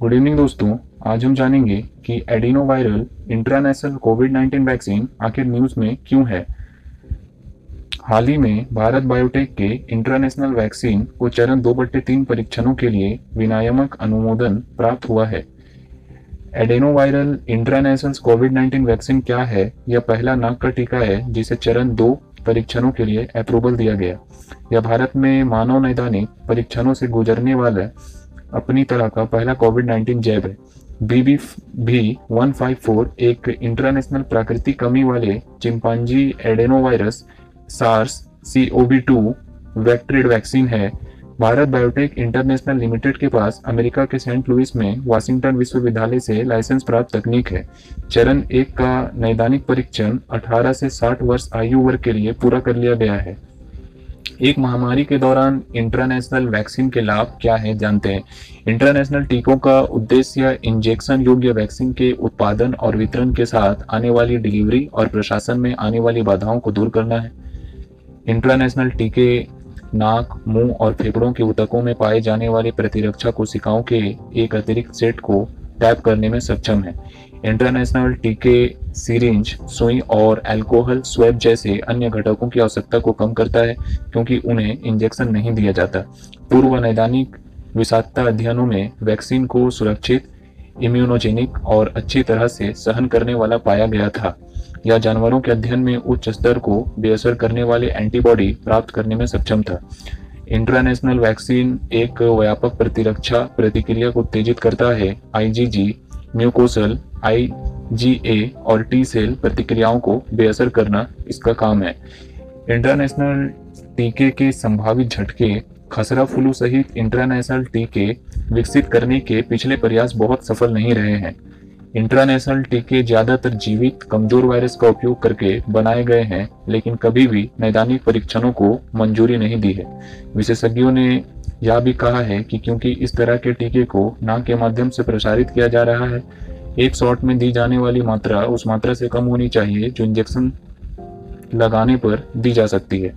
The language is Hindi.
गुड इवनिंग दोस्तों। आज हम जानेंगे कि adenoviral intranasal COVID 19 vaccine आखिर न्यूज़ में क्यों है। हाल ही में भारत बायोटेक के इंटरनेशनल वैक्सीन को चरण दो बट्टे तीन परीक्षणों के लिए विनायमक अनुमोदन प्राप्त हुआ है। Adenoviral intranasal COVID 19 vaccine क्या है? यह पहला नाक का टीका है जिसे चरण दो परीक्षणों के लिए अप्रूवल दिया गया। यह भारत में मानव नैदानिक परीक्षणों से गुजरने वाला अपनी तरह का पहला कोविड 19 जैब है बीबी भी वन फाइव फोर एक इंटरनेशनल प्राकृतिक कमी वाले chimpanzee adenovirus SARS C O V two vectored vaccine है। भारत बायोटेक इंटरनेशनल लिमिटेड के पास अमेरिका के सेंट लुइस में वाशिंगटन विश्वविद्यालय से लाइसेंस प्राप्त तकनीक है। चरण एक का नैदानिक परीक्षण 18 से 60 वर्ष आयु वर्ग के लिए पूरा कर लिया गया है। एक महामारी के दौरान इंटरनेशनल वैक्सीन के लाभ क्या है जानते हैं? इंटरनेशनल टीकों का उद्देश्य इंजेक्शन योग्य वैक्सीन के उत्पादन और वितरण के साथ आने वाली डिलीवरी और प्रशासन में आने वाली बाधाओं को दूर करना है। इंटरनेशनल टीके नाक, मुँह और फेफड़ों के उतकों में पाए जाने वाले प्रतिरक्षा कोशिकाओं के एक अतिरिक्त सेट को टैप करने में सक्षम है। इंटरनेशनल टीके सीरिंज, सुई और अल्कोहल स्वेब जैसे अन्य घटकों की आवश्यकता को कम करता है, क्योंकि उन्हें इंजेक्शन नहीं दिया जाता। पूर्व नैदानिक विषाक्तता अध्ययनों में वैक्सीन को सुरक्षित इम्यूनोजेनिक और अच्छी तरह से सहन करने वाला पाया गया था। या जानवरों के अध्ययन में उच्च स्तर को बेअसर करने वाले एंटीबॉडी प्राप्त करने में सक्षम था। इंटरनेशनल वैक्सीन एक व्यापक प्रतिरक्षा प्रतिक्रिया को उत्तेजित करता है। आईजीजी म्यूकोसल आईजीए और टी सेल प्रतिक्रियाओं को बेअसर करना इसका काम है। इंटरनेशनल टीके के संभावित झटके, खसरा फ्लू सहित इंटरनेशनल टीके विकसित करने के पिछले प्रयास बहुत सफल नहीं रहे हैं। इंटरनेशनल टीके ज़्यादातर जीवित कमज़ोर वायरस का उपयोग करके बनाए गए हैं, लेकिन कभी भी नैदानिक परीक्षणों को मंजूरी नहीं दी है। विशेषज्ञों ने यह भी कहा है कि क्योंकि इस तरह के टीके को नाक के माध्यम से प्रसारित किया जा रहा है, एक शॉट में दी जाने वाली मात्रा उस मात्रा से कम होनी चाहिए जो इंजेक्शन लगाने पर दी जा सकती है।